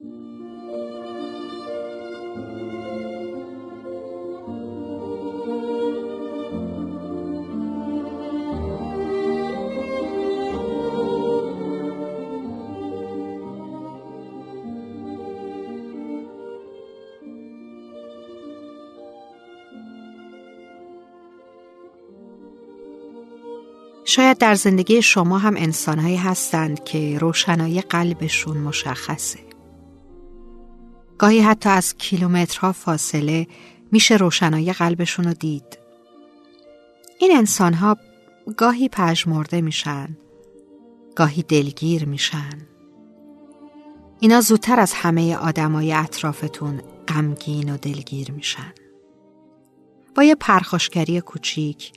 شاید در زندگی شما هم انسانهایی هستند که روشنایی قلبشون مشخصه. گاهی حتی از کیلومترها فاصله میشه روشنایی قلبشون رو دید. این انسانها گاهی پژمرده میشن، گاهی دلگیر میشن. اینا زودتر از همه آدمای اطرافتون غمگین و دلگیر میشن. با یه پرخاشگری کوچیک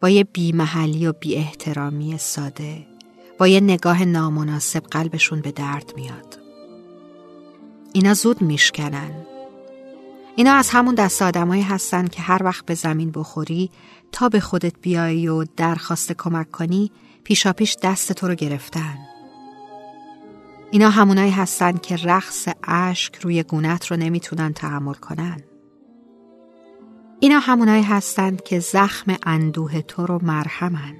با یه بیمحلی و بی احترامی ساده با یه نگاه نامناسب قلبشون به درد میاد اینا زود میشکنن. اینا از همون دست آدمایی هستن که هر وقت به زمین بخوری تا به خودت بیایی و درخواست کمک کنی پیشاپیش دست تو رو گرفتن. اینا همونایی هستن که رقص اشک روی گونت رو نمی‌تونن تحمل کنن. اینا همونایی هستند که زخم اندوه تو رو مرهمن.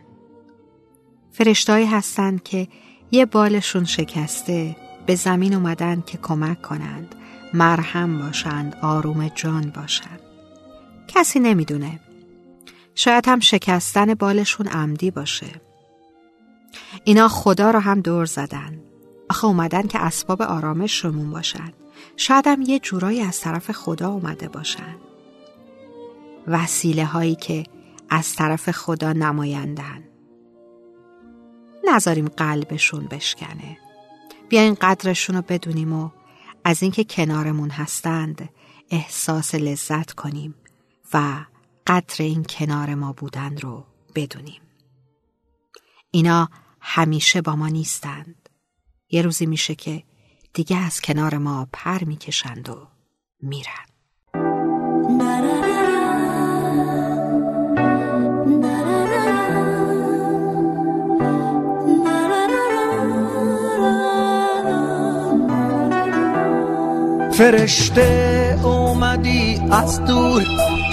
فرشتایی هستند که یه بالشون شکسته به زمین اومدن که کمک کنند مرهم باشند آروم جان باشند. کسی نمی‌دونه. شاید هم شکستن بالشون عمدی باشه. اینا خدا رو هم دور زدن. آخه اومدن که اسباب آرامشمون باشن. شاید هم یه جورایی از طرف خدا اومده باشن. وسیله هایی که از طرف خدا نمایندن. نذاریم قلبشون بشکنه. بیاین قدرشون رو بدونیم و از اینکه کنارمون هستند احساس لذت کنیم و قدر این کنار ما بودن رو بدونیم. اینا همیشه با ما نیستند. یه روزی میشه که دیگه از کنار ما پر می‌کشند و میرن. فرشته اومدی از دور.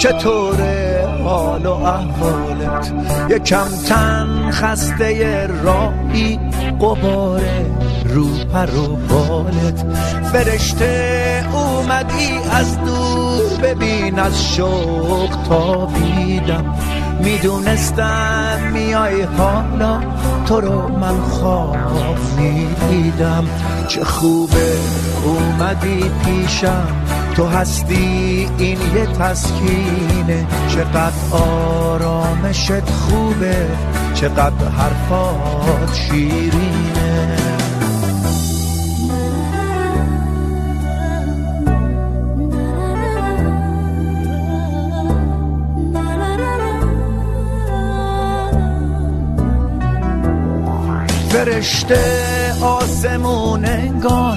چطوره حال و احوالت؟ یکم تن خسته راهی قباره رو پر و بالت. فرشته اومدی از دور. ببین از شوق تا بیدم. می‌دونستم میای حالا تو رو من خواب می‌دیدم چه خوبه اومدی پیشم تو هستی این یه تسکینه. چقدر آرامشت خوبه چقدر حرفات شیرینه. فرشته آسمون انگار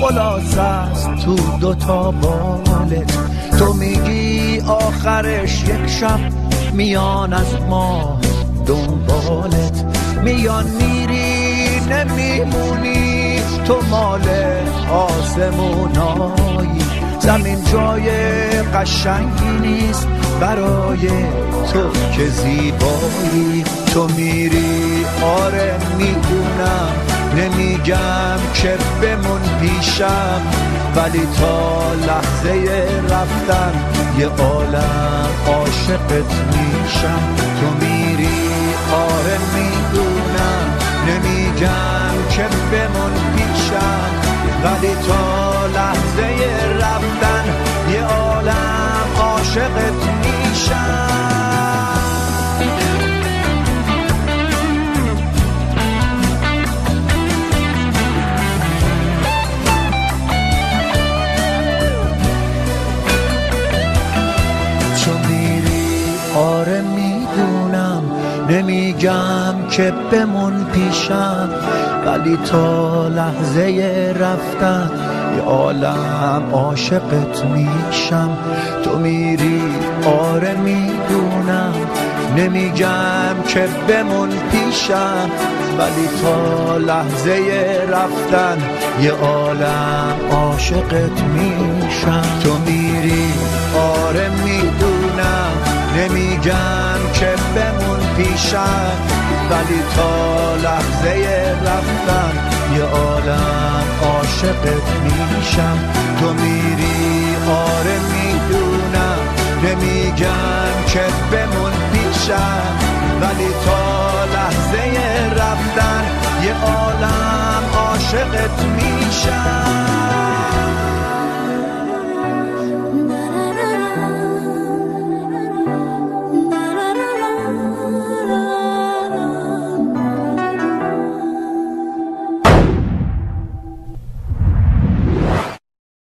خلاص است تو دوتا بالت تو میگی آخرش یک شب میان از ما دنبالت. میان میری نمیمونی تو مال آسمونایی. زمین جای قشنگی نیست برای تو که زیبایی تو میری. آره می‌دونم نمیگم که بمون پیشم ولی تا لحظه رفتن یه عالم عاشقت میشم. تو میری آره نمیگم که بمون پیشم ولی تا لحظه رفتن یه عالم عاشقت میشم. تو میری؟ آره می‌دونم. نمیگم که بمون پیشم ولی تا لحظه رفتن یه عالم عاشقت میشم. تو میری؟ پیشم ولی تا لحظه رفتن یه عالم عاشقت میشم. تو میری آره می‌دونم. نمیگم که بمون پیشم. ولی تا لحظه رفتن یه عالم عاشقت میشم.